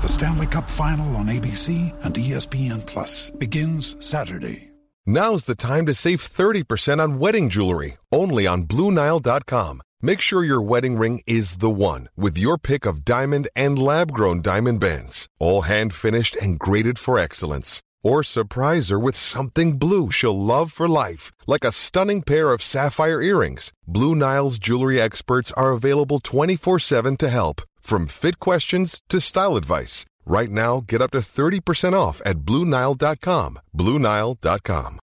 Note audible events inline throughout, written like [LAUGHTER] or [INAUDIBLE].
The Stanley Cup Final on ABC and ESPN Plus begins Saturday. Now's the time to save 30% on wedding jewelry, only on BlueNile.com. Make sure your wedding ring is the one with your pick of diamond and lab grown diamond bands, all hand finished and graded for excellence. Or surprise her with something blue she'll love for life, like a stunning pair of sapphire earrings. Blue Nile's jewelry experts are available 24 7 to help, from fit questions to style advice. Right now, get up to 30% off at BlueNile.com. BlueNile.com.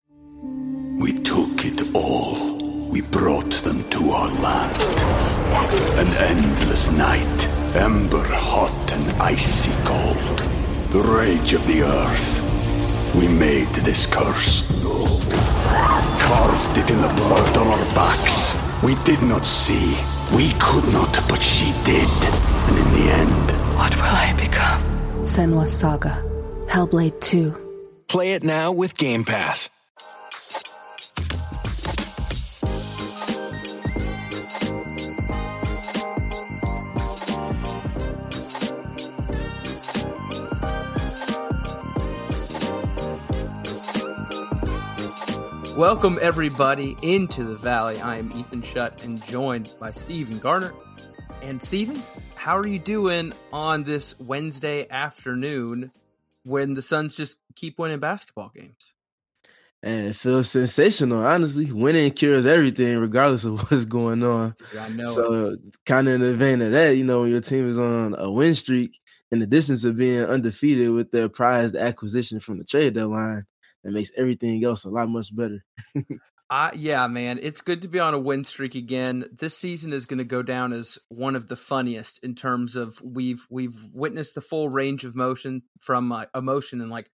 We took it all. We brought them to our land. An endless night, ember hot and icy cold. The rage of the earth. We made this curse. Carved it in the blood on our backs. We did not see. We could not, but she did. And in the end, What will I become? Senua Saga. Hellblade 2. Play it now with Game Pass. Welcome everybody into the valley. I am Ethan Shutt and joined by Stephen Garner. And Stephen, how are you doing on this Wednesday afternoon when the Suns just keep winning basketball games? And it feels sensational, honestly. Winning cures everything, regardless of [LAUGHS] what's going on. I know. So, kind of in the vein of that, you know, when your team is on a win streak, in addition to being undefeated with their prized acquisition from the trade deadline, that makes everything else a lot much better. [LAUGHS] Uh, yeah, man, it's good to be on a win streak again. This season is going to go down as one of the funniest in terms of we've we've witnessed the full range of motion from uh, emotion and like,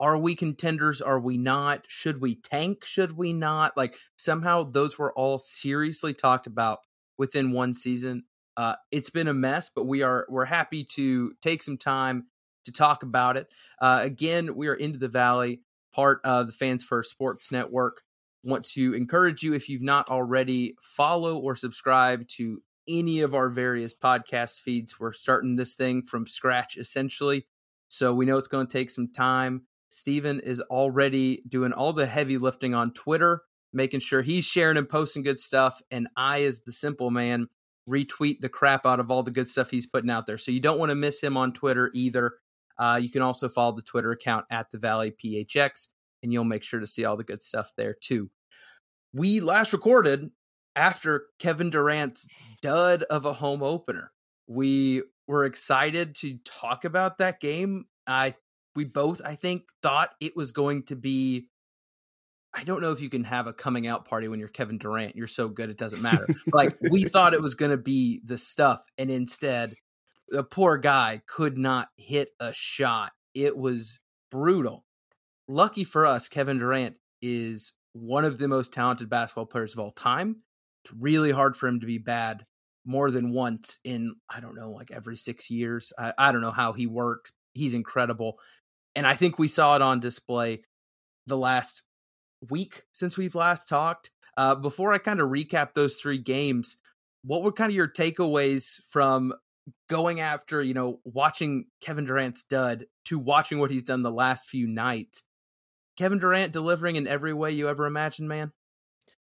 are we contenders? Are we not? Should we tank? Should we not? Like somehow those were all seriously talked about within one season. Uh, it's been a mess, but we are we're happy to take some time to talk about it. Uh, again, we are into the valley, part of the Fans First Sports Network want to encourage you if you've not already follow or subscribe to any of our various podcast feeds. We're starting this thing from scratch essentially. So we know it's going to take some time. Stephen is already doing all the heavy lifting on Twitter making sure he's sharing and posting good stuff and I as the simple man retweet the crap out of all the good stuff he's putting out there. So you don't want to miss him on Twitter either. Uh, you can also follow the Twitter account at the Valley PHX and you'll make sure to see all the good stuff there too. We last recorded after Kevin Durant's dud of a home opener. We were excited to talk about that game. I we both I think thought it was going to be I don't know if you can have a coming out party when you're Kevin Durant. You're so good it doesn't matter. like we thought it was going to be the stuff and instead the poor guy could not hit a shot. It was brutal lucky for us, Kevin Durant is one of the most talented basketball players of all time. It's really hard for him to be bad more than once in, I don't know, like every six years. I, I don't know how he works. He's incredible. And I think we saw it on display the last week since we've last talked. Uh, before I kind of recap those three games, what were kind of your takeaways from going after, you know, watching Kevin Durant's dud to watching what he's done the last few nights? Kevin Durant delivering in every way you ever imagined, man?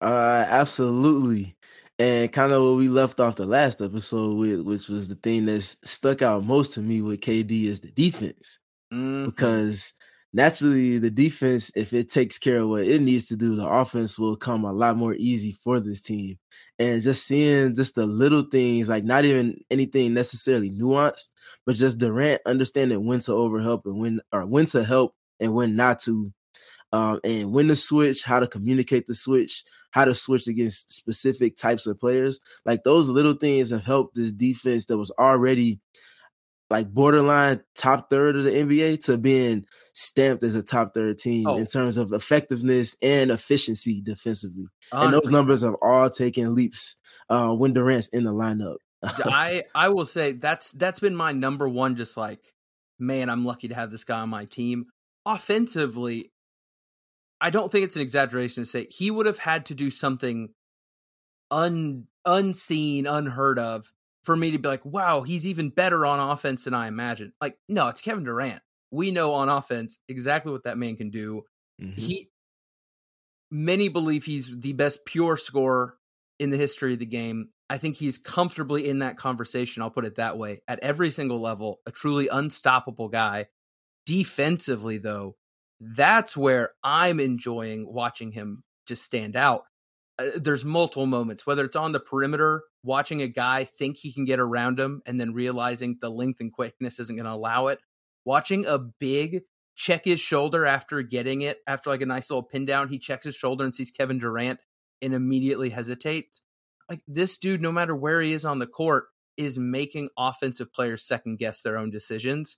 Uh, absolutely. And kind of what we left off the last episode with, which was the thing that stuck out most to me with KD is the defense. Mhm. Because naturally the defense, if it takes care of what it needs to do, the offense will come a lot more easy for this team. And just seeing just the little things, like not even anything necessarily nuanced, but just Durant understanding when to overhelp and when or when to help and when not to, um, and when to switch, how to communicate the switch, how to switch against specific types of players. Like those little things have helped this defense that was already like borderline top third of the NBA to being stamped as a top third team oh. in terms of effectiveness and efficiency defensively. 100%. And those numbers have all taken leaps uh, when Durant's in the lineup. I I will say that's that's been my number one. Just like, man, I'm lucky to have this guy on my team. Offensively, I don't think it's an exaggeration to say he would have had to do something un unseen, unheard of for me to be like, wow, he's even better on offense than I imagined. Like, no, it's Kevin Durant. We know on offense exactly what that man can do. Mm-hmm. He many believe he's the best pure scorer in the history of the game. I think he's comfortably in that conversation, I'll put it that way, at every single level, a truly unstoppable guy. Defensively, though, that's where I'm enjoying watching him just stand out. Uh, there's multiple moments, whether it's on the perimeter, watching a guy think he can get around him and then realizing the length and quickness isn't going to allow it. Watching a big check his shoulder after getting it, after like a nice little pin down, he checks his shoulder and sees Kevin Durant and immediately hesitates. Like this dude, no matter where he is on the court, is making offensive players second guess their own decisions.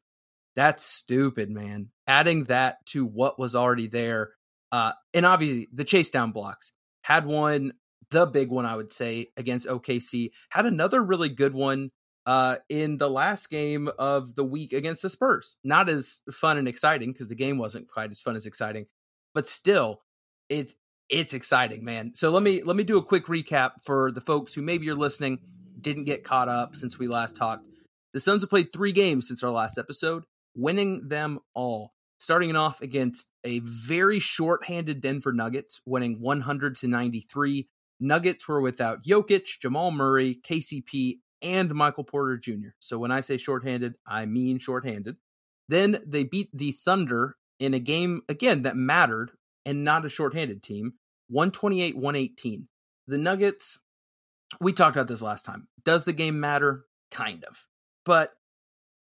That's stupid, man. Adding that to what was already there. Uh, and obviously the chase down blocks had one, the big one, I would say, against OKC. Had another really good one uh, in the last game of the week against the Spurs. Not as fun and exciting because the game wasn't quite as fun as exciting, but still, it's it's exciting, man. So let me let me do a quick recap for the folks who maybe you're listening didn't get caught up since we last talked. The Suns have played three games since our last episode, winning them all starting off against a very short-handed Denver Nuggets, winning 100 to 93. Nuggets were without Jokic, Jamal Murray, KCP, and Michael Porter Jr. So when I say shorthanded, I mean shorthanded. Then they beat the Thunder in a game again that mattered and not a shorthanded team, 128-118. The Nuggets, we talked about this last time. Does the game matter? Kind of. But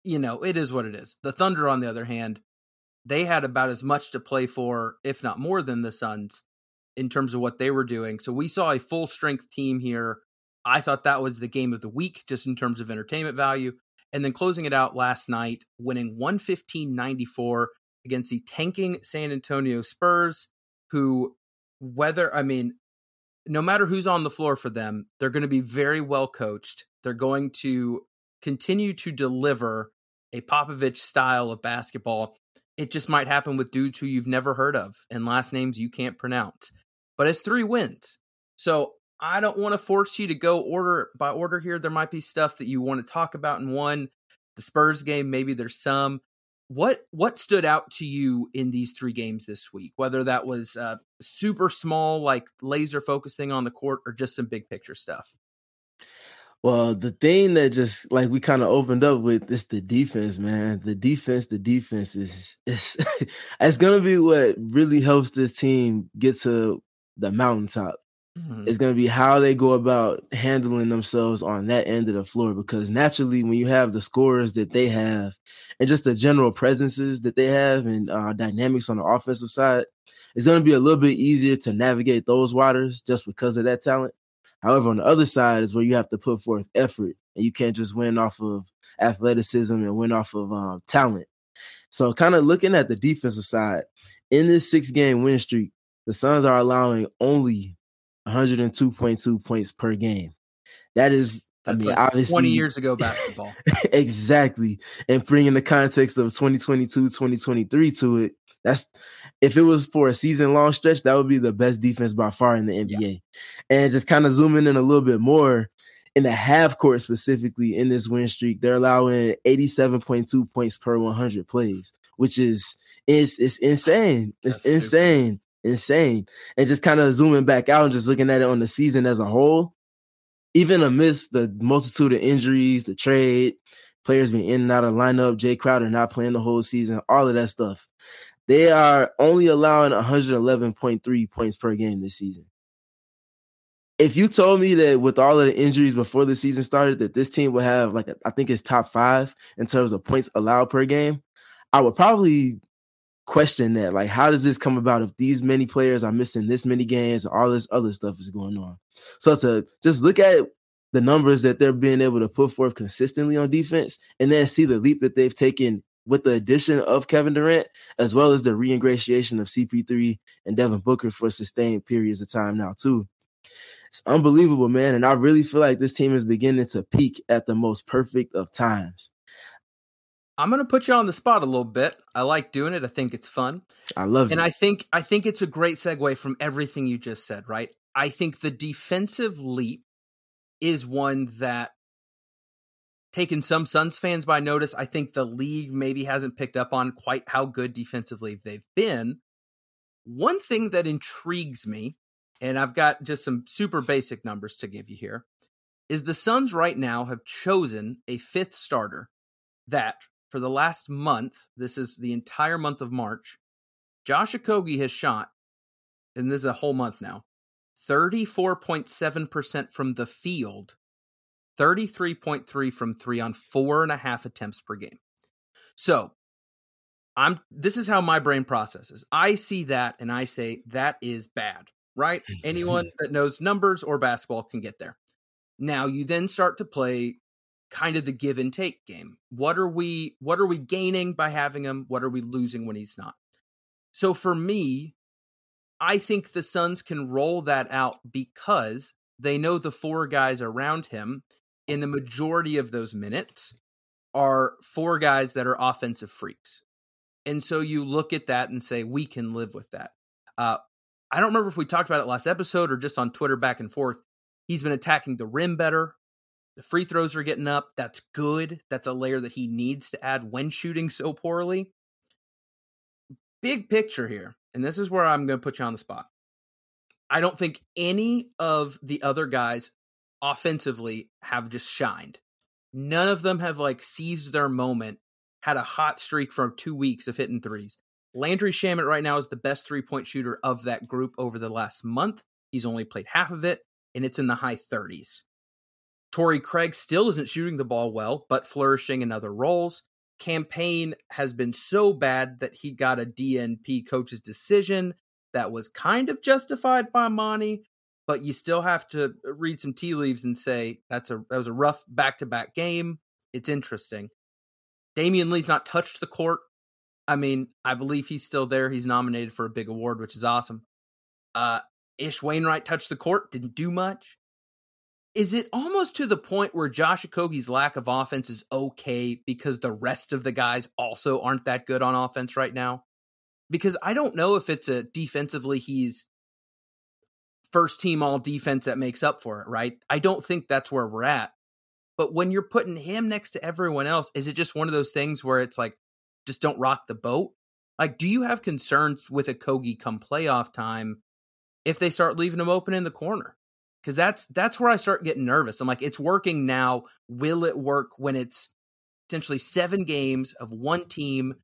you know, it is what it is. The Thunder on the other hand, they had about as much to play for, if not more than the Suns in terms of what they were doing. So we saw a full strength team here. I thought that was the game of the week, just in terms of entertainment value. And then closing it out last night, winning 115 94 against the tanking San Antonio Spurs, who, whether, I mean, no matter who's on the floor for them, they're going to be very well coached. They're going to continue to deliver a Popovich style of basketball it just might happen with dudes who you've never heard of and last names you can't pronounce. But it's three wins. So I don't want to force you to go order by order here. There might be stuff that you want to talk about in one. The Spurs game, maybe there's some. What what stood out to you in these three games this week? Whether that was uh, super small, like laser focus thing on the court, or just some big picture stuff. Well, the thing that just like we kind of opened up with is the defense, man. The defense, the defense is is [LAUGHS] it's gonna be what really helps this team get to the mountaintop. Mm-hmm. It's gonna be how they go about handling themselves on that end of the floor because naturally, when you have the scores that they have and just the general presences that they have and uh, dynamics on the offensive side, it's gonna be a little bit easier to navigate those waters just because of that talent. However, on the other side is where you have to put forth effort, and you can't just win off of athleticism and win off of um, talent. So, kind of looking at the defensive side, in this six game win streak, the Suns are allowing only 102.2 points per game. That is, That's I mean, like obviously 20 years ago basketball. [LAUGHS] exactly. And bringing the context of 2022, 2023 to it, that's if it was for a season long stretch, that would be the best defense by far in the NBA. Yeah. And just kind of zooming in a little bit more in the half court specifically in this win streak, they're allowing 87.2 points per 100 plays, which is it's it's insane. It's That's insane. Stupid. Insane. And just kind of zooming back out and just looking at it on the season as a whole, even amidst the multitude of injuries, the trade, players being in and out of lineup, Jay Crowder not playing the whole season, all of that stuff They are only allowing 111.3 points per game this season. If you told me that with all of the injuries before the season started, that this team would have like a, I think it's top five in terms of points allowed per game, I would probably question that. Like, how does this come about if these many players are missing this many games and all this other stuff is going on? So to just look at the numbers that they're being able to put forth consistently on defense and then see the leap that they've taken with the addition of Kevin Durant, as well as the reingratiation of CP3 and Devin Booker for sustained periods of time now, too. It's unbelievable, man. And I really feel like this team is beginning to peak at the most perfect of times. I'm gonna put you on the spot a little bit. I like doing it. I think it's fun. I love it. And I think I think it's a great segue from everything you just said, right? I think the defensive leap is one that taken some Suns fans by notice. I think the league maybe hasn't picked up on quite how good defensively they've been. One thing that intrigues me, and I've got just some super basic numbers to give you here, is the Suns right now have chosen a fifth starter that for the last month, this is the entire month of March, Josh Okogie has shot, and this is a whole month now, 34.7% from the field 33.3 from three on four and a half attempts per game. So I'm this is how my brain processes. I see that and I say that is bad, right? Anyone mm-hmm. that knows numbers or basketball can get there. Now you then start to play kind of the give and take game. What are we what are we gaining by having him? What are we losing when he's not? So for me, I think the Suns can roll that out because they know the four guys around him in the majority of those minutes are four guys that are offensive freaks. And so you look at that and say, we can live with that. Uh, I don't remember if we talked about it last episode or just on Twitter back and forth. He's been attacking the rim better. The free throws are getting up. That's good. That's a layer that he needs to add when shooting so poorly. Big picture here, and this is where I'm going to put you on the spot. I don't think any of the other guys offensively have just shined. None of them have like seized their moment, had a hot streak for two weeks of hitting threes. Landry Shamet right now is the best three point shooter of that group over the last month. He's only played half of it, and it's in the high 30s. Torrey Craig still isn't shooting the ball well, but flourishing in other roles. Cam Payne has been so bad that he got a DNP coach's decision that was kind of justified by Monty, but you still have to read some tea leaves and say that's a that was a rough back to back game. It's interesting. Damion Lee's not touched the court. I mean, I believe he's still there. He's nominated for a big award, which is awesome. Uh, Ish Wainwright touched the court, didn't do much. Is it almost to the point where Josh Okogie's lack of offense is okay because the rest of the guys also aren't that good on offense right now? Because I don't know if it's a defensively he's first team all defense that makes up for it, right? I don't think that's where we're at. But when you're putting him next to everyone else, is it just one of those things where it's like, just don't rock the boat? Like, do you have concerns with Okogie come playoff time if they start leaving him open in the corner? Because that's that's where I start getting nervous. I'm like, it's working now. Will it work when it's potentially seven games of one team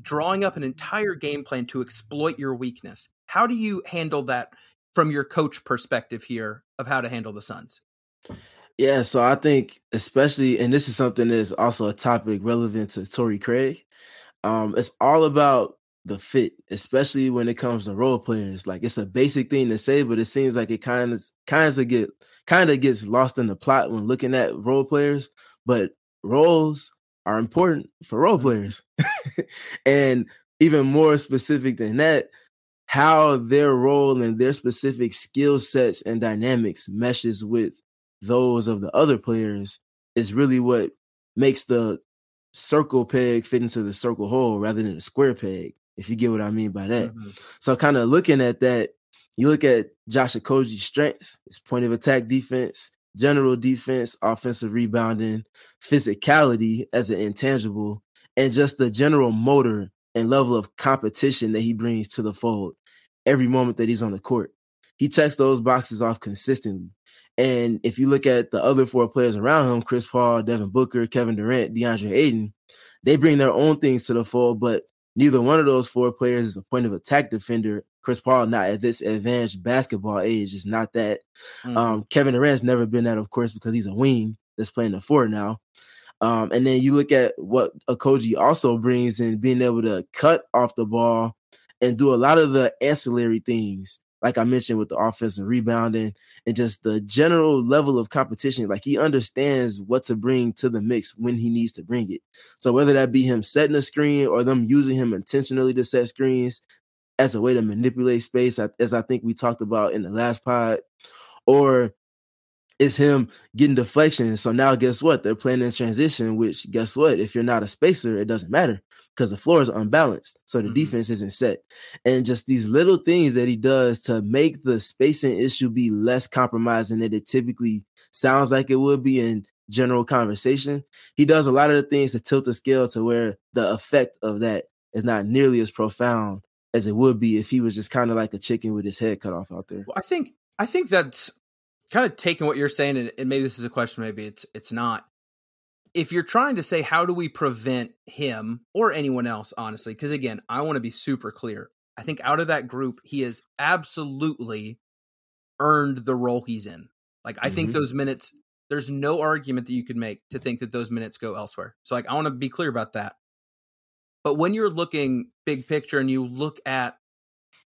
drawing up an entire game plan to exploit your weakness? How do you handle that from your coach perspective here of how to handle the Suns? Yeah, so I think especially, and this is something that's also a topic relevant to Torrey Craig. Um, it's all about the fit, especially when it comes to role players. Like it's a basic thing to say, but it seems like it kind of kind of get kind of gets lost in the plot when looking at role players. But roles are important for role players, [LAUGHS] and even more specific than that, how their role and their specific skill sets and dynamics meshes with those of the other players is really what makes the circle peg fit into the circle hole rather than a square peg, if you get what I mean by that. Mm-hmm. So kind of looking at that, you look at Josh Okogie's strengths, his point of attack defense, general defense, offensive rebounding, physicality as an intangible, and just the general motor and level of competition that he brings to the fold every moment that he's on the court. He checks those boxes off consistently. And if you look at the other four players around him, Chris Paul, Devin Booker, Kevin Durant, DeAndre Ayton, they bring their own things to the fold, but Neither one of those four players is a point of attack defender. Chris Paul, not at this advanced basketball age, is not that. Mm-hmm. Um, Kevin Durant's never been that, of course, because he's a wing that's playing the four now. Um, and then you look at what Okogie also brings in being able to cut off the ball and do a lot of the ancillary things, like I mentioned with the offense and rebounding and just the general level of competition. Like he understands what to bring to the mix when he needs to bring it. So whether that be him setting a screen or them using him intentionally to set screens as a way to manipulate space, as I think we talked about in the last pod, or it's him getting deflection. So now guess what? They're playing in transition, which guess what? If you're not a spacer, it doesn't matter because the floor is unbalanced. So the mm-hmm. defense isn't set. And just these little things that he does to make the spacing issue be less compromising than it typically sounds like it would be in general conversation. He does a lot of the things to tilt the scale to where the effect of that is not nearly as profound as it would be if he was just kind of like a chicken with his head cut off out there. Well, I think I think that's kind of taking what you're saying, and, and maybe this is a question, maybe it's it's not. If you're trying to say how do we prevent him or anyone else, honestly, because again, I want to be super clear. I think out of that group, he has absolutely earned the role he's in. Like I mm-hmm. think those minutes, there's no argument that you could make to think that those minutes go elsewhere. So like I want to be clear about that. But when you're looking big picture and you look at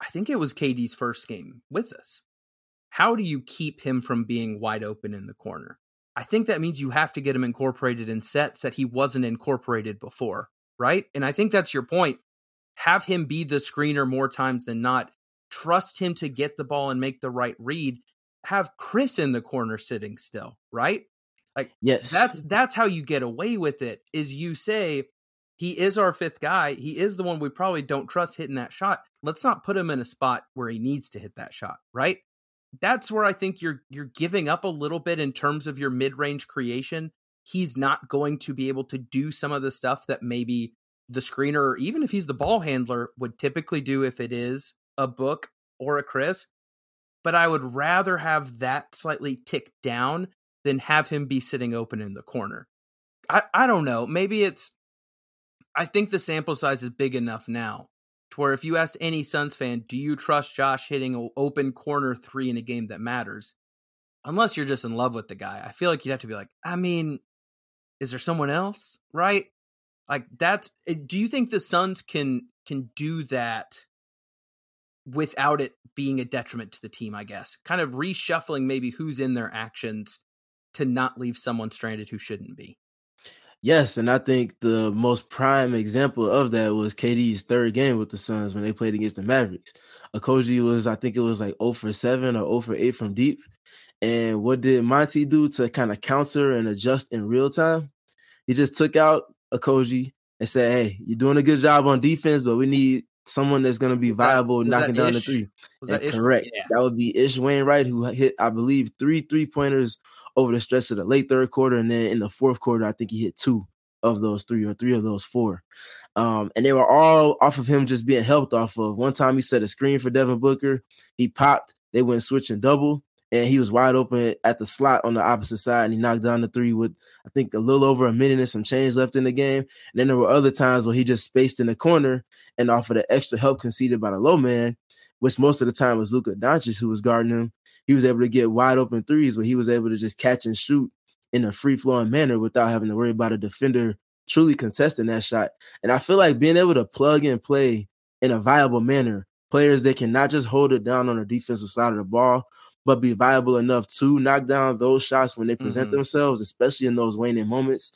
I think it was KD's first game with us how do you keep him from being wide open in the corner? I think that means you have to get him incorporated in sets that he wasn't incorporated before, right? And I think that's your point. Have him be the screener more times than not. Trust him to get the ball and make the right read. Have Chris in the corner sitting still, right? Like yes. That's that's how you get away with it. Is you say he is our fifth guy. He is the one we probably don't trust hitting that shot. Let's not put him in a spot where he needs to hit that shot, right? That's where I think you're you're giving up a little bit in terms of your mid-range creation. He's not going to be able to do some of the stuff that maybe the screener, or even if he's the ball handler, would typically do if it is a book or a Chris. But I would rather have that slightly tick down than have him be sitting open in the corner. I, I don't know. Maybe it's I think the sample size is big enough now to where if you asked any Suns fan, do you trust Josh hitting an open corner three in a game that matters? Unless you're just in love with the guy, I feel like you'd have to be like, I mean, is there someone else? Right? Like that's. Eh, do you think the Suns can can do that without it being a detriment to the team? I guess kind of reshuffling maybe who's in their actions to not leave someone stranded who shouldn't be. Yes, and I think the most prime example of that was KD's third game with the Suns when they played against the Mavericks. Okogie was, I think it was like 0 for 7 or 0 for 8 from deep. And what did Monty do to kind of counter and adjust in real time? He just took out Okogie and said, Hey, you're doing a good job on defense, but we need someone that's going to be viable was knocking down Ish? the three. Was that correct? Yeah. That would be Ish Wainwright, who hit, I believe, three three pointers over the stretch of the late third quarter, and then in the fourth quarter, I think he hit two of those three or three of those four. Um, and they were all off of him just being helped off of. One time he set a screen for Devin Booker, he popped, they went switching double, and he was wide open at the slot on the opposite side, and he knocked down the three with I think a little over a minute and some change left in the game. And then there were other times where he just spaced in the corner and off of the extra help conceded by the low man, which most of the time was Luka Doncic who was guarding him he was able to get wide open threes where he was able to just catch and shoot in a free flowing manner without having to worry about a defender truly contesting that shot. And I feel like being able to plug and play in a viable manner, players that can not just hold it down on the defensive side of the ball, but be viable enough to knock down those shots when they present mm-hmm. themselves, especially in those waning moments.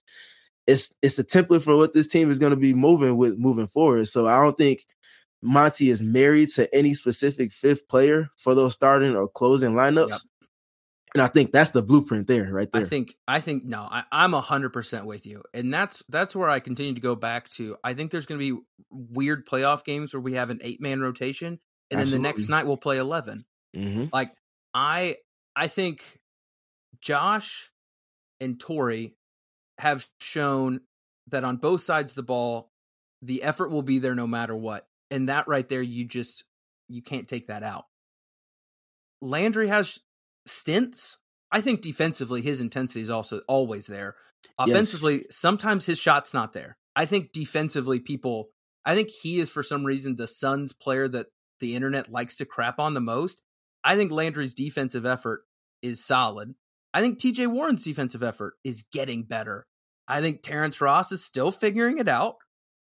It's it's a template for what this team is going to be moving with moving forward. So I don't think Monty is married to any specific fifth player for those starting or closing lineups. Yep. And I think that's the blueprint there, right there. I think, I think, no, I, I'm a hundred percent with you, and that's that's where I continue to go back to. I think there's going to be weird playoff games where we have an eight man rotation, and Absolutely. then the next night we'll play 11 mm-hmm. Like I, I think Josh and Torrey have shown that on both sides of the ball, the effort will be there no matter what and that right there you just you can't take that out landry has stints i think defensively his intensity is also always there offensively yes. sometimes his shot's not there i think defensively people I think he is for some reason the Suns player that the internet likes to crap on the most. I think Landry's defensive effort is solid. I think TJ Warren's defensive effort is getting better. I think Terrence Ross is still figuring it out,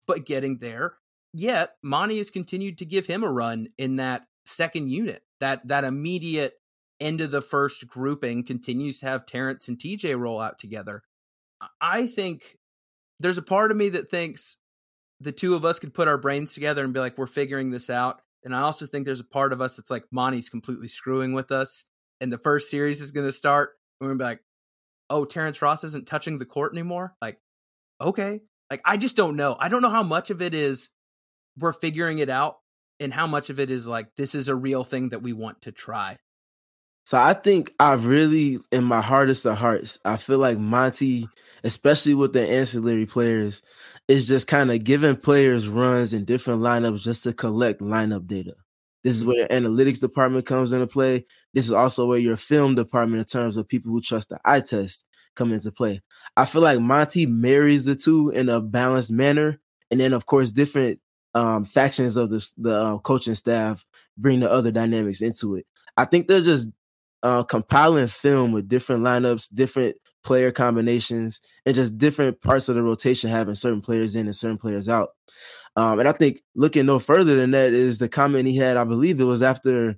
but getting there. Yet Monty has continued to give him a run in that second unit. That that immediate end of the first grouping continues to have Terrence and TJ roll out together. I think there's a part of me that thinks the two of us could put our brains together and be like, we're figuring this out. And I also think there's a part of us that's like, Monty's completely screwing with us. And the first series is going to start. And we're going to be like, oh, Terrence Ross isn't touching the court anymore. Like, okay. Like, I just don't know. I don't know how much of it is we're figuring it out and how much of it is like, this is a real thing that we want to try. So I think I really, in my hardest of hearts, I feel like Monty, especially with the ancillary players, is just kind of giving players runs in different lineups just to collect lineup data. This is mm-hmm. where your analytics department comes into play. This is also where your film department, in terms of people who trust the eye test, come into play. I feel like Monty marries the two in a balanced manner, and then of course different um, factions of the the uh, coaching staff bring the other dynamics into it. I think they're just uh, compiling film with different lineups, different player combinations, and just different parts of the rotation having certain players in and certain players out. Um, and I think looking no further than that is the comment he had, I believe it was after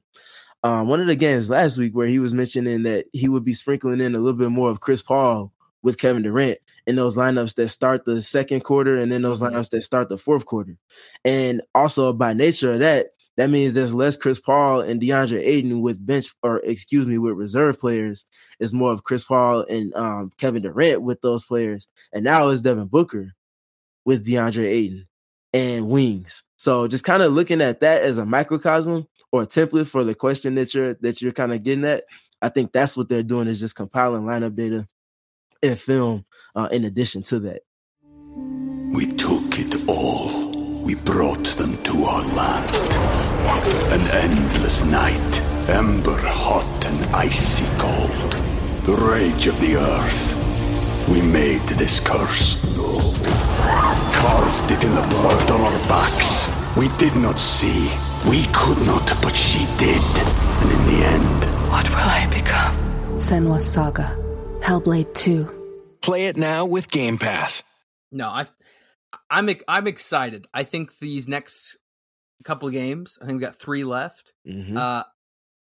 um, one of the games last week where he was mentioning that he would be sprinkling in a little bit more of Chris Paul with Kevin Durant in those lineups that start the second quarter and then those mm-hmm. lineups that start the fourth quarter. And also by nature of that, that means there's less Chris Paul and DeAndre Ayton with bench or excuse me with reserve players. It's more of Chris Paul and um, Kevin Durant with those players, and now it's Devin Booker with DeAndre Ayton and wings. So just kind of looking at that as a microcosm or a template for the question that you're that you're kind of getting at. I think that's what they're doing is just compiling lineup data and film uh, in addition to that. We took it all. We brought them to our land. An endless night, ember hot and icy cold. The rage of the earth. We made this curse. Carved it in the blood on our backs. We did not see. We could not, but she did. And in the end... What will I become? Senua Saga. Hellblade 2. Play it now with Game Pass. No, I, I'm I'm excited. I think these next couple games. I think we got three left. Mm-hmm. Uh,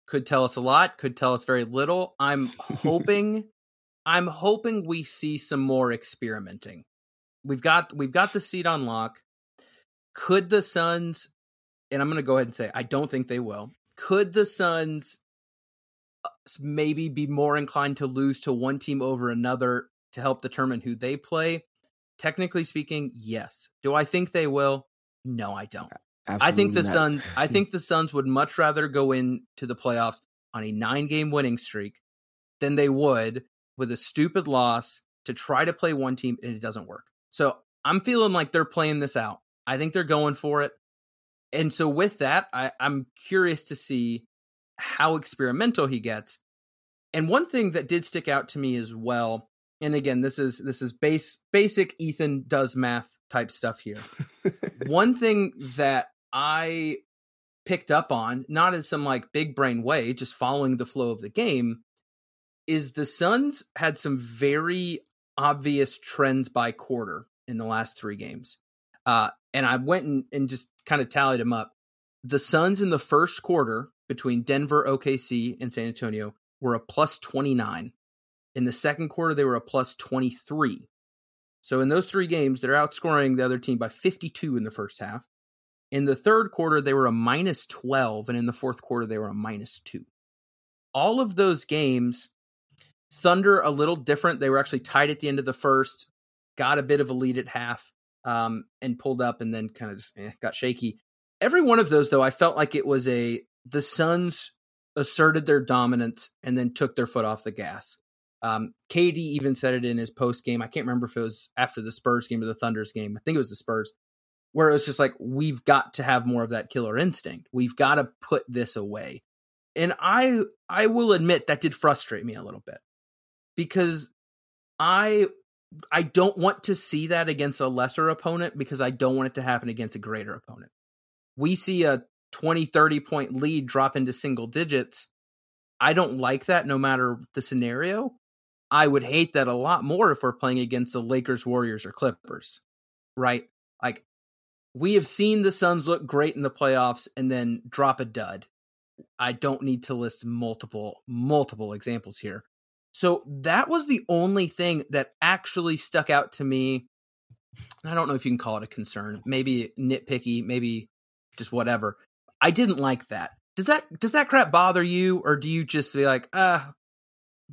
could tell us a lot. Could tell us very little. I'm hoping. [LAUGHS] I'm hoping we see some more experimenting. We've got we've got the seat on lock. Could the Suns? And I'm going to go ahead and say I don't think they will. Could the Suns maybe be more inclined to lose to one team over another to help determine who they play? Technically speaking, yes. Do I think they will? No, I don't. Absolutely I think the not. Suns. I [LAUGHS] think the Suns would much rather go into the playoffs on a nine-game winning streak than they would with a stupid loss to try to play one team and it doesn't work. So I'm feeling like they're playing this out. I think they're going for it. And so with that, I, I'm curious to see how experimental he gets. And one thing that did stick out to me as well, and again, this is this is base basic Ethan does math type stuff here. [LAUGHS] one thing that I picked up on, not in some like big brain way, just following the flow of the game, is the Suns had some very obvious trends by quarter in the last three games. Uh, and I went and, and just kind of tallied them up. The Suns in the first quarter between Denver, OKC, and San Antonio were a plus 29. In the second quarter, they were a plus 23. So in those three games, they're outscoring the other team by 52 in the first half. In the third quarter, they were a minus 12, and in the fourth quarter, they were a minus 2. All of those games, Thunder a little different. They were actually tied at the end of the first, got a bit of a lead at half, um, and pulled up and then kind of just eh, got shaky. Every one of those, though, I felt like it was a the Suns asserted their dominance and then took their foot off the gas. Um, KD even said it in his post game. I can't remember if it was after the Spurs game or the Thunder's game. I think it was the Spurs where it was just like we've got to have more of that killer instinct. We've got to put this away. And I I will admit that did frustrate me a little bit. Because I I don't want to see that against a lesser opponent because I don't want it to happen against a greater opponent. We see a 20, 30 point lead drop into single digits. I don't like that no matter the scenario. I would hate that a lot more if we're playing against the Lakers, Warriors, or Clippers, right? Like, we have seen the Suns look great in the playoffs and then drop a dud. I don't need to list multiple, multiple examples here. So that was the only thing that actually stuck out to me. And I don't know if you can call it a concern, maybe nitpicky, maybe just whatever. I didn't like that. Does that does that crap bother you, or do you just be like, ah,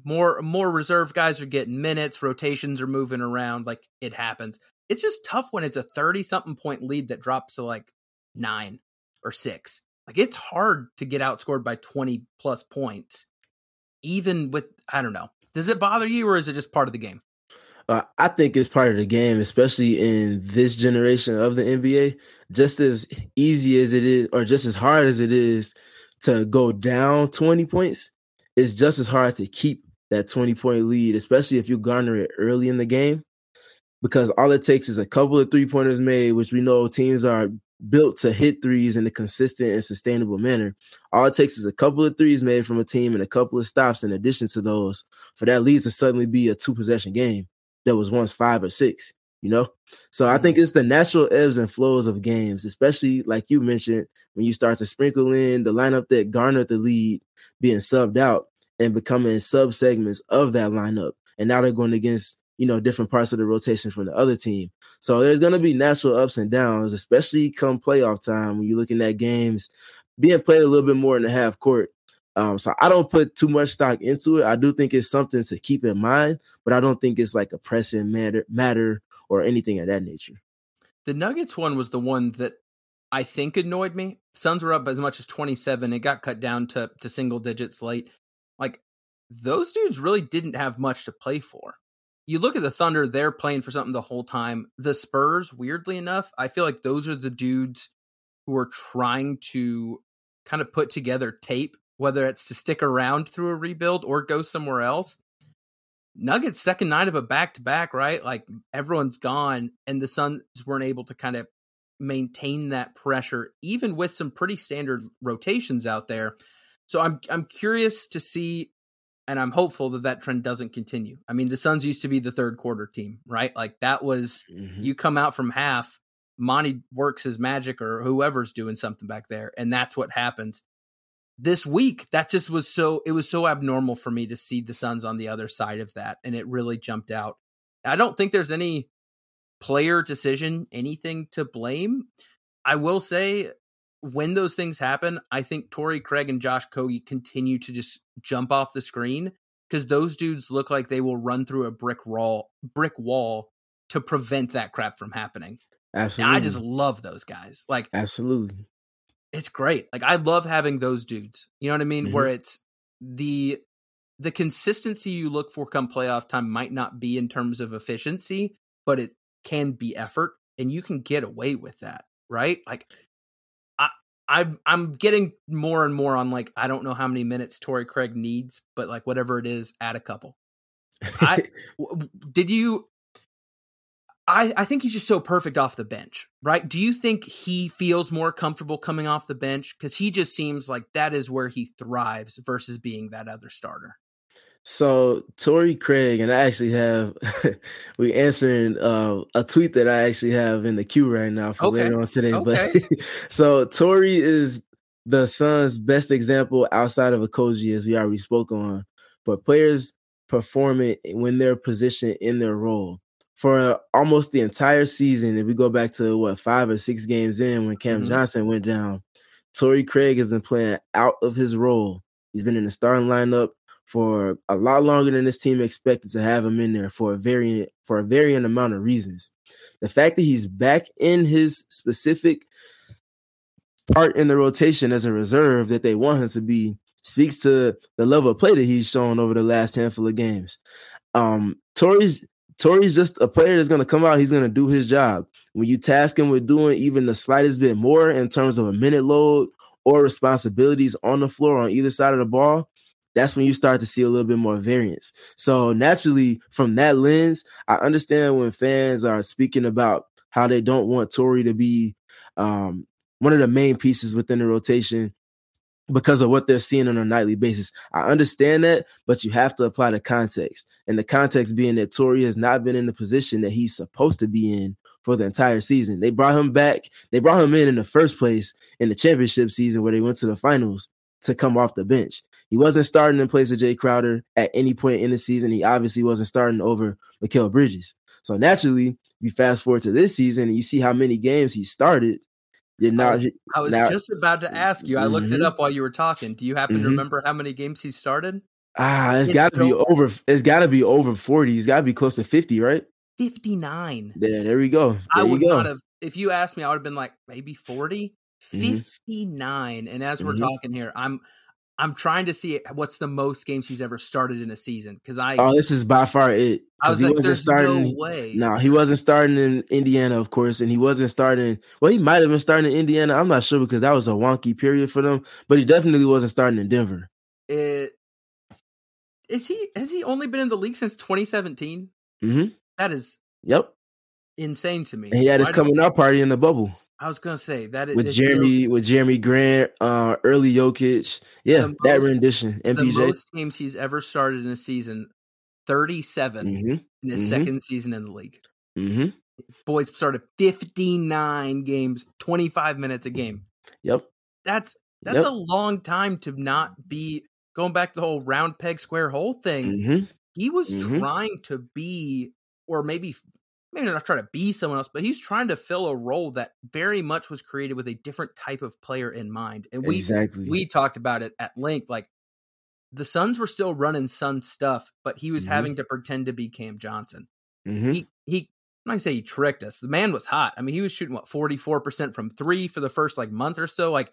more more reserve guys are getting minutes, rotations are moving around, like it happens. It's just tough when it's a thirty something point lead that drops to like nine or six. Like it's hard to get outscored by twenty plus points even with I don't know. Does it bother you or is it just part of the game? I think it's part of the game, especially in this generation of the NBA. Just as easy as it is, or just as hard as it is to go down 20 points, it's just as hard to keep that 20 point lead, especially if you garner it early in the game. Because all it takes is a couple of three pointers made, which we know teams are built to hit threes in a consistent and sustainable manner. All it takes is a couple of threes made from a team and a couple of stops in addition to those for that lead to suddenly be a two possession game that was once five or six, you know? So I think mm-hmm. it's the natural ebbs and flows of games, especially like you mentioned, when you start to sprinkle in the lineup that garnered the lead being subbed out and becoming sub segments of that lineup. And now they're going against you know, different parts of the rotation from the other team. So there's going to be natural ups and downs, especially come playoff time when you're looking at games being played a little bit more in the half court. Um, so I don't put too much stock into it. I do think it's something to keep in mind, but I don't think it's like a pressing matter, matter or anything of that nature. The Nuggets one was the one that I think annoyed me. Suns were up as much as 27. It got cut down to, to single digits late. Like those dudes really didn't have much to play for you look at the Thunder, they're playing for something the whole time. The Spurs, weirdly enough, I feel like those are the dudes who are trying to kind of put together tape, whether it's to stick around through a rebuild or go somewhere else. Nuggets second night of a back to back, right? Like everyone's gone, and the Suns weren't able to kind of maintain that pressure, even with some pretty standard rotations out there. So I'm I'm curious to see and I'm hopeful that that trend doesn't continue. I mean, the Suns used to be the third quarter team, right? Like that was mm-hmm. you come out from half, Monty works his magic or whoever's doing something back there, and that's what happens. This week, that just was so it was so abnormal for me to see the Suns on the other side of that, and it really jumped out. I don't think there's any player decision, anything to blame. I will say when those things happen, I think Torrey Craig and Josh Okogie continue to just jump off the screen because those dudes look like they will run through a brick wall, brick wall to prevent that crap from happening. Absolutely, and I just love those guys. Like, absolutely, it's great. Like, I love having those dudes. You know what I mean? Mm-hmm. Where it's the the consistency you look for come playoff time might not be in terms of efficiency, but it can be effort, and you can get away with that, right? Like I I'm I'm getting more and more on like I don't know how many minutes Torrey Craig needs, but like whatever it is, add a couple. I [LAUGHS] did you I, I think he's just so perfect off the bench, right? Do you think he feels more comfortable coming off the bench? Because he just seems like that is where he thrives versus being that other starter. So Torrey Craig and I actually have [LAUGHS] we answering uh, a tweet that I actually have in the queue right now for okay. later on today. Okay. But [LAUGHS] so Torrey is the Suns' best example outside of Okogie, as we already spoke on. But players performing when they're positioned in their role for almost the entire season. If we go back to what five or six games in when Cam mm-hmm. Johnson went down, Torrey Craig has been playing out of his role. He's been in the starting lineup for a lot longer than this team expected to have him in there for a varying for a varying amount of reasons. The fact that he's back in his specific part in the rotation as a reserve that they want him to be speaks to the level of play that he's shown over the last handful of games. Um, Torrey's Torrey's just a player that's going to come out. He's going to do his job. When you task him with doing even the slightest bit more in terms of a minute load or responsibilities on the floor on either side of the ball, that's when you start to see a little bit more variance. So naturally, from that lens, I understand when fans are speaking about how they don't want Torrey to be um, one of the main pieces within the rotation because of what they're seeing on a nightly basis. I understand that, but you have to apply the context. And the context being that Torrey has not been in the position that he's supposed to be in for the entire season. They brought him back. They brought him in in the first place in the championship season where they went to the finals to come off the bench. He wasn't starting in place of Jay Crowder at any point in the season. He obviously wasn't starting over Mikal Bridges. So naturally, you fast forward to this season and you see how many games he started. You're not, I was, I was now, just about to ask you. I looked Mhm. it up while you were talking. Do you happen Mhm. to remember how many games he started? ah, it's It's got to be over. It's got to be over forty. It's got to be close to fifty, right? 59. There, there we go. There I would go. not have, if you asked me, I would have been like maybe 40, Mhm. 59. And as we're Mhm. talking here, I'm, I'm trying to see what's the most games he's ever started in a season because I, Oh, this is by far it. I was he like, wasn't there's starting. no way. No, he wasn't starting in Indiana, of course, and he wasn't starting. Well, he might have been starting in Indiana. I'm not sure because that was a wonky period for them, but he definitely wasn't starting in Denver. It, is he, has he only been in the league since 2017? hmm That is Yep. insane to me. And he had his Why do- coming out party in the bubble I was going to say that it, with it Jerami, feels with Jerami Grant, uh, early Jokic. Yeah, The that most- rendition. the MPJ. most games he's ever started in a season, 37 hmm in his mhm. second season in the league. hmm Boys started 59 games, 25 minutes a game. Yep. That's that's Yep. a long time to not be going back to the whole round peg square hole thing. hmm He was Mhm. trying to be or maybe maybe not try to be someone else, but he's trying to fill a role that very much was created with a different type of player in mind. And we Exactly. we talked about it at length like the Suns were still running Sun stuff, but he was Mhm. having to pretend to be Cam Johnson. hmm He he I'm not gonna say he tricked us. The man was hot. I mean, he was shooting what 44% from three for the first like month or so. Like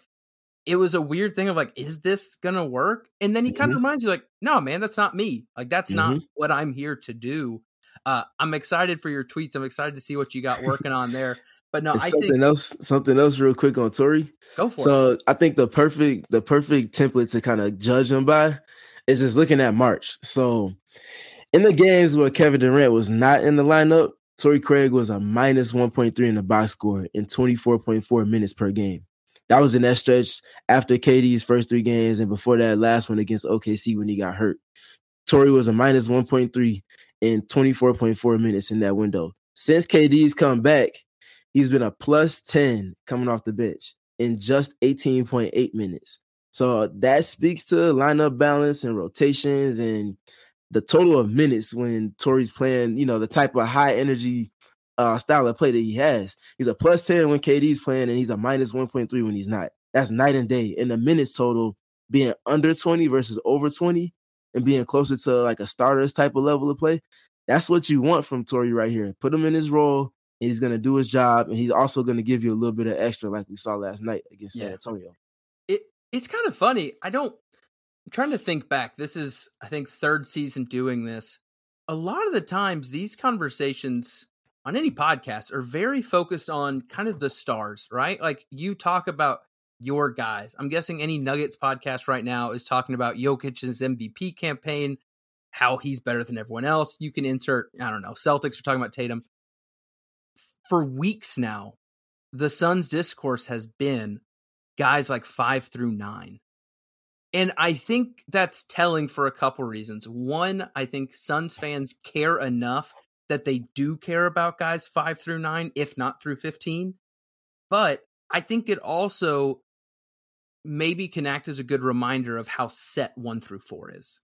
it was a weird thing of like, is this gonna work? And then he kind Mhm. of reminds you, like, no, man, that's not me. Like, that's not Mhm. what I'm here to do. Uh, I'm excited for your tweets. I'm excited to see what you got working on there. But no, I something think else, something else, real quick on Torrey. go for it. So I think the perfect the perfect template to kind of judge him by is just looking at March. So in the games where Kevin Durant was not in the lineup, Torrey Craig was a minus 1.3 in the box score in 24.4 minutes per game. That was in that stretch after KD's first three games and before that last one against OKC when he got hurt. Torrey was a minus 1.3 in 24.4 minutes in that window. Since KD's come back, he's been a plus 10 coming off the bench in just 18.8 minutes. So that speaks to lineup balance and rotations and the total of minutes when Torrey's playing, you know, the type of high energy uh, style of play that he has. He's a plus 10 when KD's playing and he's a minus 1.3 when he's not. That's night and day. And the minutes total being under 20 versus over 20 and being closer to like a starter's type of level of play. That's what you want from Torrey right here. Put him in his role and he's going to do his job and he's also going to give you a little bit of extra like we saw last night against San Antonio. it it's kind of funny. I don't I'm trying to think back. This is I think third season doing this. A lot of the times these conversations on any podcast are very focused on kind of the stars, right? Like you talk about your guys. I'm guessing any Nuggets podcast right now is talking about Jokic's MVP campaign, how he's better than everyone else. You can insert, I don't know, Celtics are talking about Tatum. For weeks now, the Suns discourse has been guys like five through nine. And I think that's telling for a couple reasons. One, I think Suns fans care enough that they do care about guys five through nine, if not through 15. But I think it also maybe can act as a good reminder of how set one through four is.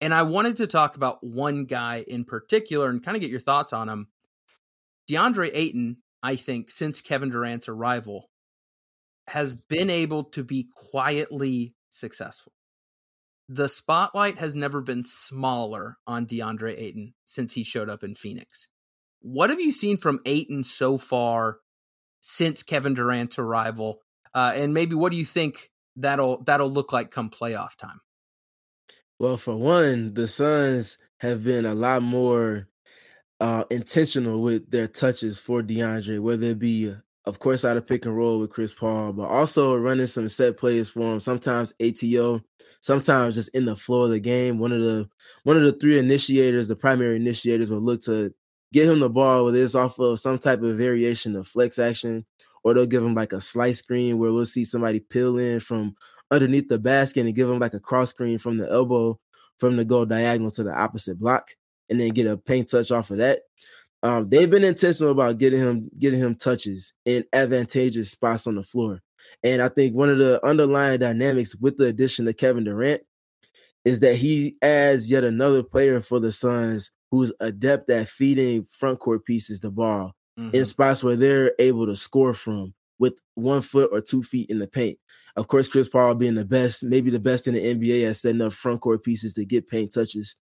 And I wanted to talk about one guy in particular and kind of get your thoughts on him. DeAndre Ayton, I think, since Kevin Durant's arrival, has been able to be quietly successful. The spotlight has never been smaller on DeAndre Ayton since he showed up in Phoenix. What have you seen from Ayton so far since Kevin Durant's arrival? Uh, and maybe what do you think that'll that'll look like come playoff time? Well, for one, the Suns have been a lot more uh, intentional with their touches for DeAndre, whether it be of course, out of pick and roll with Chris Paul, but also running some set plays for him. Sometimes ATO, sometimes just in the flow of the game. One of the one of the three initiators, the primary initiators, will look to get him the ball, whether it's off of some type of variation of flex action, or they'll give him like a slice screen where we'll see somebody peel in from underneath the basket and give him like a cross screen from the elbow from the goal diagonal to the opposite block, and then get a paint touch off of that. Um, they've been intentional about getting him getting him touches in advantageous spots on the floor. And I think one of the underlying dynamics with the addition of Kevin Durant is that he adds yet another player for the Suns who's adept at feeding front court pieces the ball mm-hmm. in spots where they're able to score from with one foot or two feet in the paint. Of course, Chris Paul being the best, maybe the best in the NBA at setting up front court pieces to get paint touches.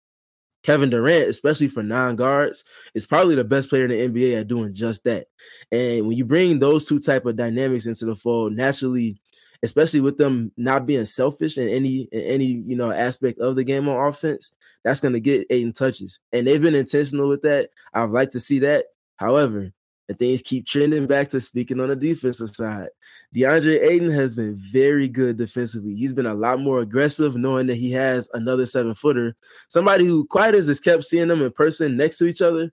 Kevin Durant, especially for non guards, is probably the best player in the NBA at doing just that. And when you bring those two type of dynamics into the fold, naturally, especially with them not being selfish in any in any you know aspect of the game on offense, that's going to get Ayton touches. And they've been intentional with that. I'd like to see that. However, and things keep trending back to speaking on the defensive side. DeAndre Ayton has been very good defensively. He's been a lot more aggressive, knowing that he has another seven footer. Somebody who, quite as has kept seeing them in person next to each other.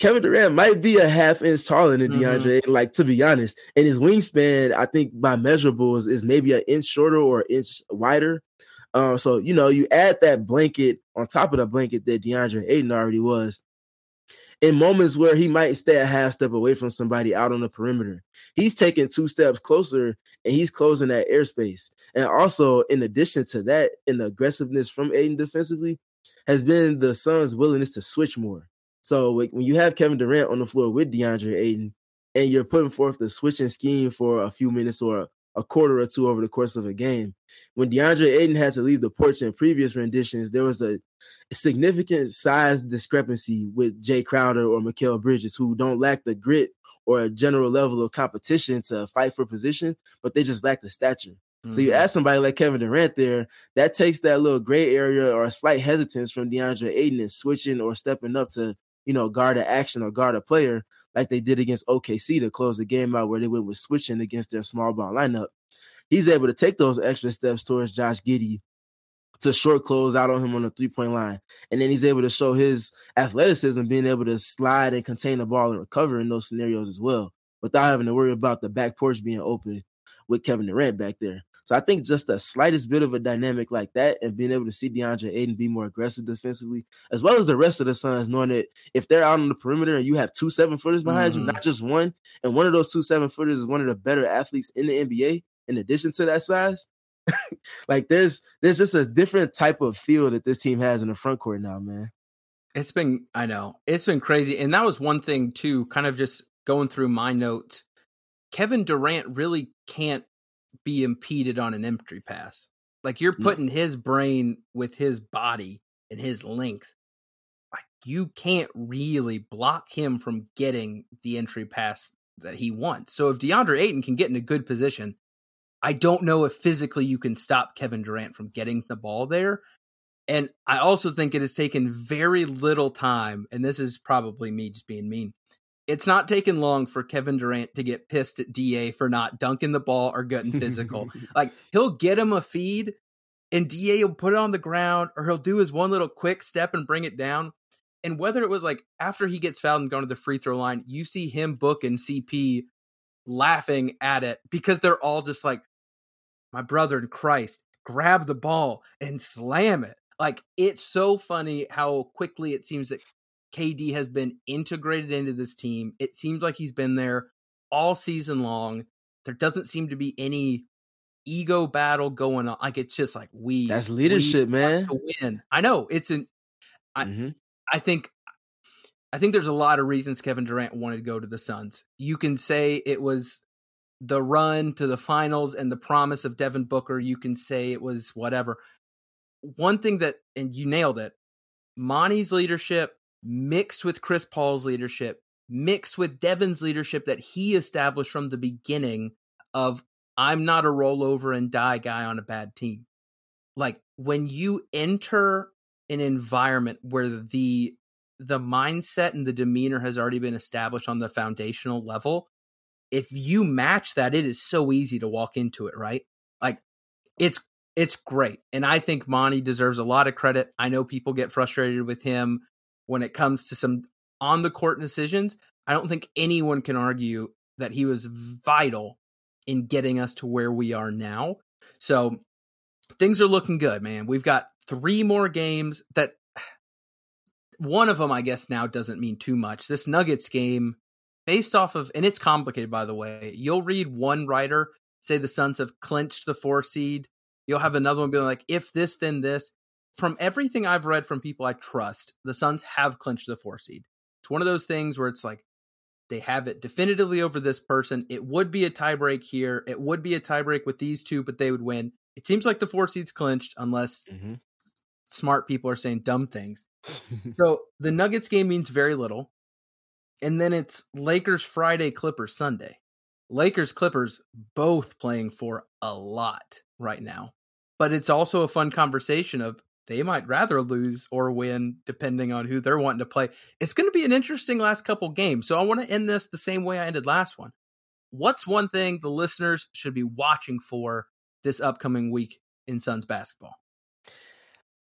Kevin Durant might be a half inch taller than mm-hmm. DeAndre like to be honest. And his wingspan, I think by measurables, is maybe an inch shorter or an inch wider. Um, so you know, you add that blanket on top of the blanket that DeAndre Ayton already was in moments where he might stay a half step away from somebody out on the perimeter. He's taking two steps closer and he's closing that airspace. And also, in addition to that, in the aggressiveness from Ayton defensively, has been the Suns' willingness to switch more. So when you have Kevin Durant on the floor with DeAndre Ayton, and you're putting forth the switching scheme for a few minutes or a quarter or two over the course of a game. When DeAndre Ayton had to leave the porch in previous renditions, there was a significant size discrepancy with Jay Crowder or Mikal Bridges, who don't lack the grit or a general level of competition to fight for position, but they just lack the stature. Mm-hmm. So you mm-hmm. ask somebody like Kevin Durant there, that takes that little gray area or a slight hesitance from DeAndre Ayton and switching or stepping up to, you know, guard an action or guard a player like they did against OKC to close the game out where they went with switching against their small ball lineup. He's able to take those extra steps towards Josh Giddey to short close out on him on the three point line. And then he's able to show his athleticism, being able to slide and contain the ball and recover in those scenarios as well, without having to worry about the back porch being open with Kevin Durant back there. So I think just the slightest bit of a dynamic like that and being able to see DeAndre Ayton be more aggressive defensively, as well as the rest of the Suns, knowing that if they're out on the perimeter and you have two seven footers behind mm-hmm. you, not just one, and one of those two seven footers is one of the better athletes in the NBA, in addition to that size, [LAUGHS] like there's there's just a different type of feel that this team has in the front court now, man. It's been I know. It's been crazy. And that was one thing too, kind of just going through my notes. Kevin Durant really can't be impeded on an entry pass. Like you're putting no. his brain with his body and his length. Like you can't really block him from getting the entry pass that he wants. So if DeAndre Ayton can get in a good position, I don't know if physically you can stop Kevin Durant from getting the ball there. And I also think it has taken very little time, and this is probably me just being mean. It's not taken long for Kevin Durant to get pissed at DA for not dunking the ball or getting physical. [LAUGHS] like he'll get him a feed, and DA will put it on the ground, or he'll do his one little quick step and bring it down. And whether it was like after he gets fouled and going to the free throw line, you see him book and CP laughing at it because they're all just like, my brother in Christ, grab the ball and slam it. Like it's so funny how quickly it seems that KD has been integrated into this team. It seems like he's been there all season long. There doesn't seem to be any ego battle going on. Like it's just like we That's leadership, we man. To win. I know. It's an I mm-hmm. I think I think there's a lot of reasons Kevin Durant wanted to go to the Suns. You can say it was the run to the finals and the promise of Devin Booker, you can say it was whatever. One thing that, and you nailed it, Monty's leadership mixed with Chris Paul's leadership, mixed with Devin's leadership that he established from the beginning of I'm not a rollover and die guy on a bad team. Like when you enter an environment where the the mindset and the demeanor has already been established on the foundational level, if you match that, it is so easy to walk into it, right? Like it's it's great. And I think Monty deserves a lot of credit. I know people get frustrated with him when it comes to some on the court decisions. I don't think anyone can argue that he was vital in getting us to where we are now. So things are looking good, man. We've got three more games that [SIGHS] one of them, I guess, now doesn't mean too much. This Nuggets game, based off of, and it's complicated, by the way. You'll read one writer say the Suns have clinched the four seed. You'll have another one being like, if this, then this. From everything I've read from people I trust, the Suns have clinched the four seed. It's one of those things where it's like they have it definitively over this person. It would be a tiebreak here. It would be a tiebreak with these two, but they would win. It seems like the four seeds clinched unless mm-hmm. smart people are saying dumb things. [LAUGHS] so the Nuggets game means very little. And then it's Lakers Friday, Clippers Sunday. Lakers Clippers both playing for a lot right now. But it's also a fun conversation of they might rather lose or win depending on who they're wanting to play. It's going to be an interesting last couple games. So I want to end this the same way I ended last one. What's one thing the listeners should be watching for this upcoming week in Suns basketball?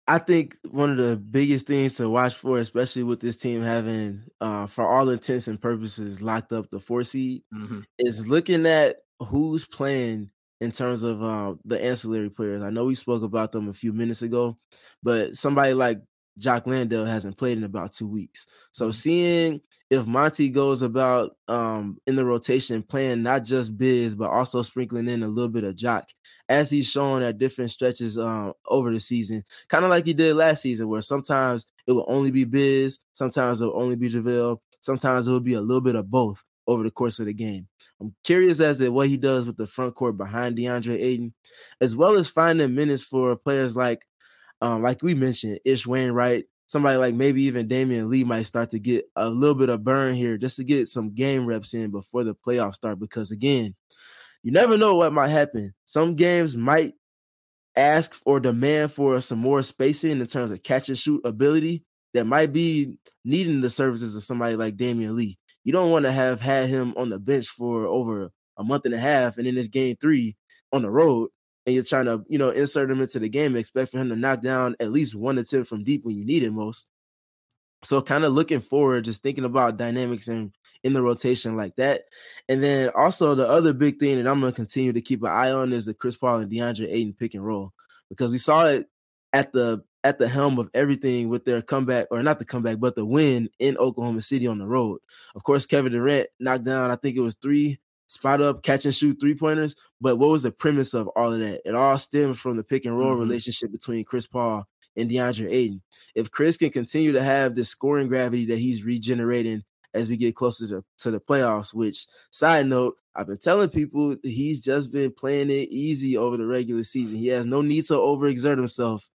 I think one of the biggest things to watch for, especially with this team having, uh, for all intents and purposes, locked up the four seed, mm-hmm. is looking at who's playing in terms of uh, the ancillary players. I know we spoke about them a few minutes ago, but somebody like Jock Landale hasn't played in about two weeks. So mm-hmm. seeing if Monty goes about um, in the rotation playing not just Biz, but also sprinkling in a little bit of Jock as he's shown at different stretches um, over the season, kind of like he did last season, where sometimes it will only be Biz, sometimes it will only be JaVale, sometimes it will be a little bit of both over the course of the game. I'm curious as to what he does with the front court behind DeAndre Ayton, as well as finding minutes for players like, um, like we mentioned, Ish Wainwright, somebody like maybe even Damion Lee might start to get a little bit of burn here just to get some game reps in before the playoffs start. Because again, you never know what might happen. Some games might ask or demand for some more spacing in terms of catch and shoot ability that might be needing the services of somebody like Damion Lee. You don't want to have had him on the bench for over a month and a half, and in this game three on the road, and you're trying to, you know, insert him into the game, expect for him to knock down at least one attempt from deep when you need it most. So kind of looking forward, just thinking about dynamics and in the rotation like that. And then also the other big thing that I'm going to continue to keep an eye on is the Chris Paul and DeAndre Ayton pick and roll because we saw it at the at the helm of everything with their comeback or not the comeback but the win in Oklahoma City on the road. Of course, Kevin Durant knocked down I think it was three spot up catch and shoot three pointers. But what was the premise of all of that? It all stemmed from the pick and roll mm-hmm. relationship between Chris Paul and DeAndre Ayton. If Chris can continue to have this scoring gravity that he's regenerating as we get closer to, to the playoffs. Which, side note, I've been telling people he's just been playing it easy over the regular season. He has no need to overexert himself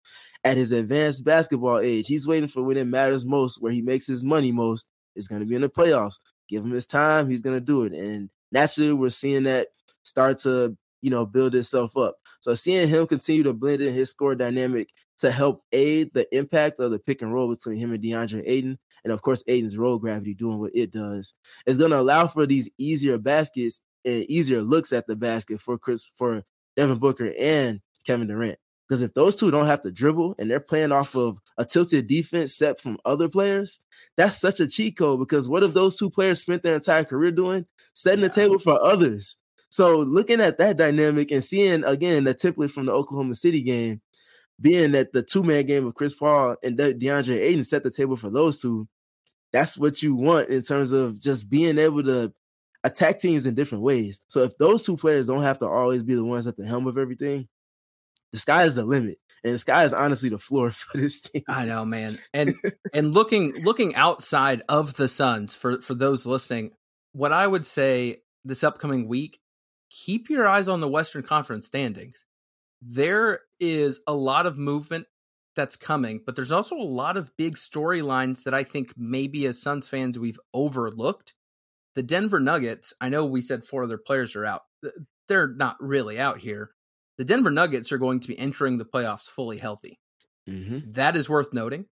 at his advanced basketball age. He's waiting for when it matters most, where he makes his money most, is going to be in the playoffs. Give him his time, he's going to do it. And naturally, we're seeing that start to you know build itself up. So seeing him continue to blend in his score dynamic to help aid the impact of the pick and roll between him and DeAndre Ayton and of course Ayton's roll gravity doing what it does is going to allow for these easier baskets and easier looks at the basket for Chris for Devin Booker and Kevin Durant. Because if those two don't have to dribble and they're playing off of a tilted defense set from other players, that's such a cheat code. Because what if those two players spent their entire career doing setting the table for others? So looking at that dynamic and seeing again the template from the Oklahoma City game, being that the two man game of Chris Paul and De- DeAndre Ayton set the table for those two, that's what you want in terms of just being able to attack teams in different ways. So if those two players don't have to always be the ones at the helm of everything, the sky is the limit. And the sky is honestly the floor [LAUGHS] for this team. I know, man. And [LAUGHS] and looking looking outside of the Suns for for those listening, what I would say this upcoming week, keep your eyes on the Western Conference standings. There is a lot of movement that's coming, but there's also a lot of big storylines that I think maybe as Suns fans we've overlooked. The Denver Nuggets, I know we said four other players are out. They're not really out here. The Denver Nuggets are going to be entering the playoffs fully healthy. Mm-hmm. That is worth noting.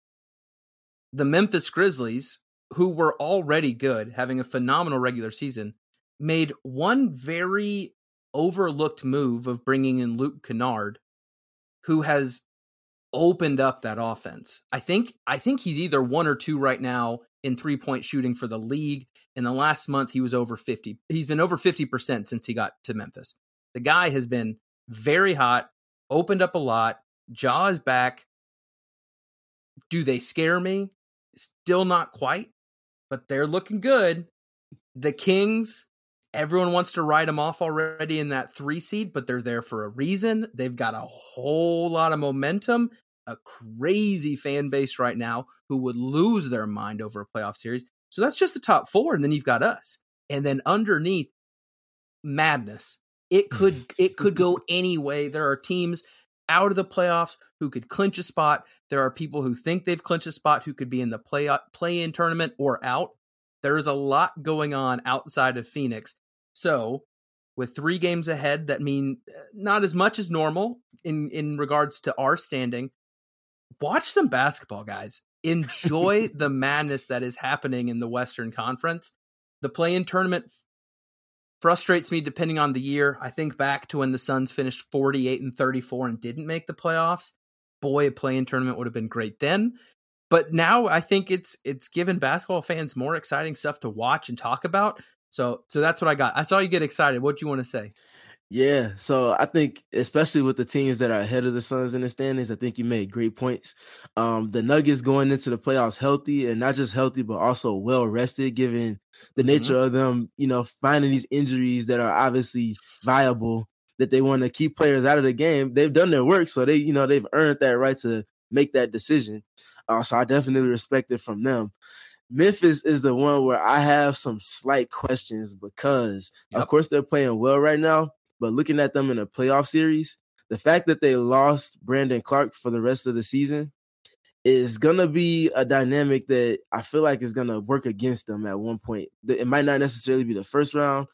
The Memphis Grizzlies, who were already good, having a phenomenal regular season, made one very overlooked move of bringing in Luke Kennard, who has opened up that offense. I think I think he's either one or two right now in three point shooting for the league. In the last month, he was over 50. He's been over 50% since he got to Memphis. The guy has been very hot, opened up a lot. Ja is back. Do they scare me? Still not quite, but they're looking good. The Kings, everyone wants to write them off already in that three seed, but they're there for a reason. They've got a whole lot of momentum, a crazy fan base right now who would lose their mind over a playoff series. So that's just the top four, and then you've got us, and then underneath, madness. It could it could go any way. There are teams out of the playoffs who could clinch a spot. There are people who think they've clinched a spot who could be in the play play in tournament or out. There is a lot going on outside of Phoenix. So, with three games ahead that mean uh, not as much as normal in in regards to our standing, watch some basketball, guys. Enjoy [LAUGHS] the madness that is happening in the Western Conference. The play in tournament frustrates me depending on the year. I think back to when the Suns finished 48 and 34 and didn't make the playoffs. Boy, a play in tournament would have been great then. But now I think it's it's given basketball fans more exciting stuff to watch and talk about. So so that's what I got. I saw you get excited. What do you want to say? Yeah, so I think especially with the teams that are ahead of the Suns in the standings, I think you made great points. Um, the Nuggets going into the playoffs healthy and not just healthy, but also well rested, given the mm-hmm. nature of them, you know, finding these injuries that are obviously viable that they want to keep players out of the game. They've done their work, so they, you know, they've earned that right to make that decision. Uh, so I definitely respect it from them. Memphis is the one where I have some slight questions because, yep. of course, they're playing well right now but looking at them in a playoff series, the fact that they lost Brandon Clarke for the rest of the season is gonna be a dynamic that I feel like is gonna work against them at one point. It might not necessarily be the first round.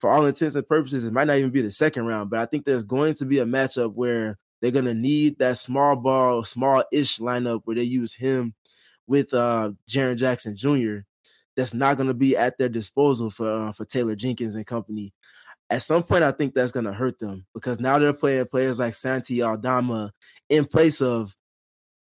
For all intents and purposes, it might not even be the second round, but I think there's going to be a matchup where they're gonna need that small ball, small-ish lineup where they use him with uh Jaren Jackson Jr. That's not gonna be at their disposal for uh, for Taylor Jenkins and company at some point, I think that's going to hurt them because now they're playing players like Santi Aldama in place of,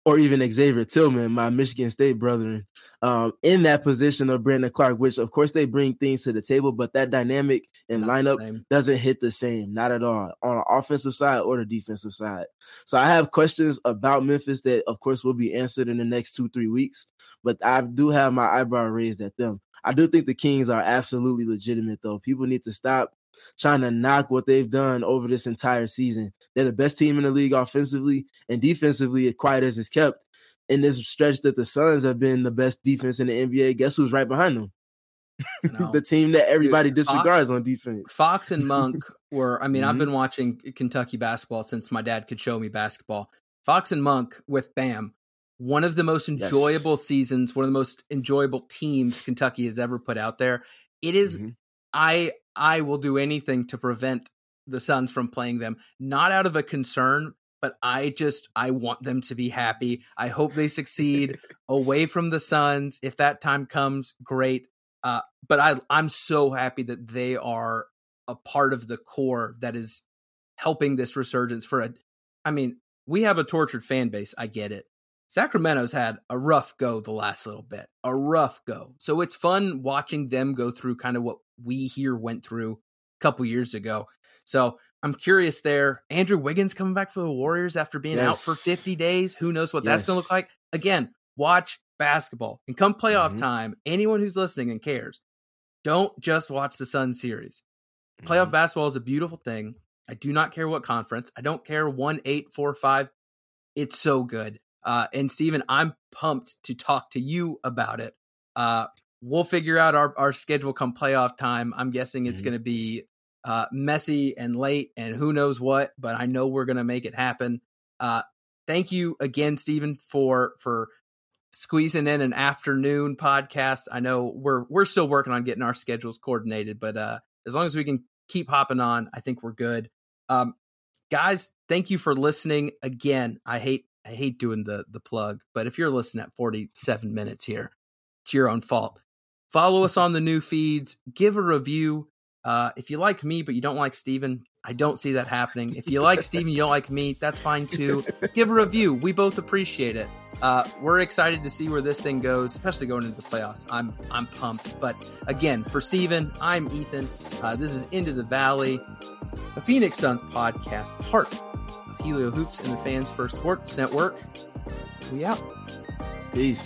or even Xavier Tillman, my Michigan State brethren, um, in that position of Brandon Clarke, which of course they bring things to the table, but that dynamic and lineup doesn't hit the same, not at all, on the offensive side or the defensive side. So I have questions about Memphis that, of course, will be answered in the next two, three weeks, but I do have my eyebrow raised at them. I do think the Kings are absolutely legitimate, though. People need to stop trying to knock what they've done over this entire season. They're the best team in the league offensively and defensively, as quiet as it's kept. In this stretch that the Suns have been the best defense in the NBA, guess who's right behind them? [LAUGHS] the team that everybody Dude, disregards Fox, on defense. Fox and Monk were, I mean, mm-hmm. I've been watching Kentucky basketball since my dad could show me basketball. Fox and Monk with Bam, one of the most enjoyable yes. seasons, one of the most enjoyable teams Kentucky has ever put out there. It is, mm-hmm. I I will do anything to prevent the Suns from playing them, not out of a concern, but I just I want them to be happy. I hope they succeed [LAUGHS] away from the Suns. If that time comes, great. Uh, but I I'm so happy that they are a part of the core that is helping this resurgence for a I mean, we have a tortured fan base. I get it. Sacramento's had a rough go the last little bit, a rough go. So it's fun watching them go through kind of what we here went through a couple years ago. So I'm curious there. Andrew Wiggins coming back for the Warriors after being yes. out for 50 days. Who knows what yes. that's going to look like? Again, watch basketball and come playoff mm-hmm. time. Anyone who's listening and cares, don't just watch the Sun series. Playoff mm-hmm. basketball is a beautiful thing. I do not care what conference. I don't care one, eight, four, five. It's so good. Uh, and Stephen, I'm pumped to talk to you about it. Uh, we'll figure out our, our schedule come playoff time. I'm guessing it's mm-hmm. going to be uh, messy and late and who knows what, but I know we're going to make it happen. Uh, thank you again, Stephen, for for squeezing in an afternoon podcast. I know we're we're still working on getting our schedules coordinated, but uh, as long as we can keep hopping on, I think we're good. Um, guys, thank you for listening again. I hate I hate doing the the plug, but if you're listening at 47 minutes here, it's your own fault. Follow us [LAUGHS] on the new feeds, give a review. Uh, if you like me, but you don't like Stephen, I don't see that happening. If you like Stephen, you don't like me, that's fine too. Give a review. We both appreciate it. Uh, we're excited to see where this thing goes, especially going into the playoffs. I'm I'm pumped. But again, for Stephen, I'm Ethan. Uh, this is Into the Valley, the Phoenix Suns podcast, part Helio Hoops and the Fans First Sports Network. We out. Peace.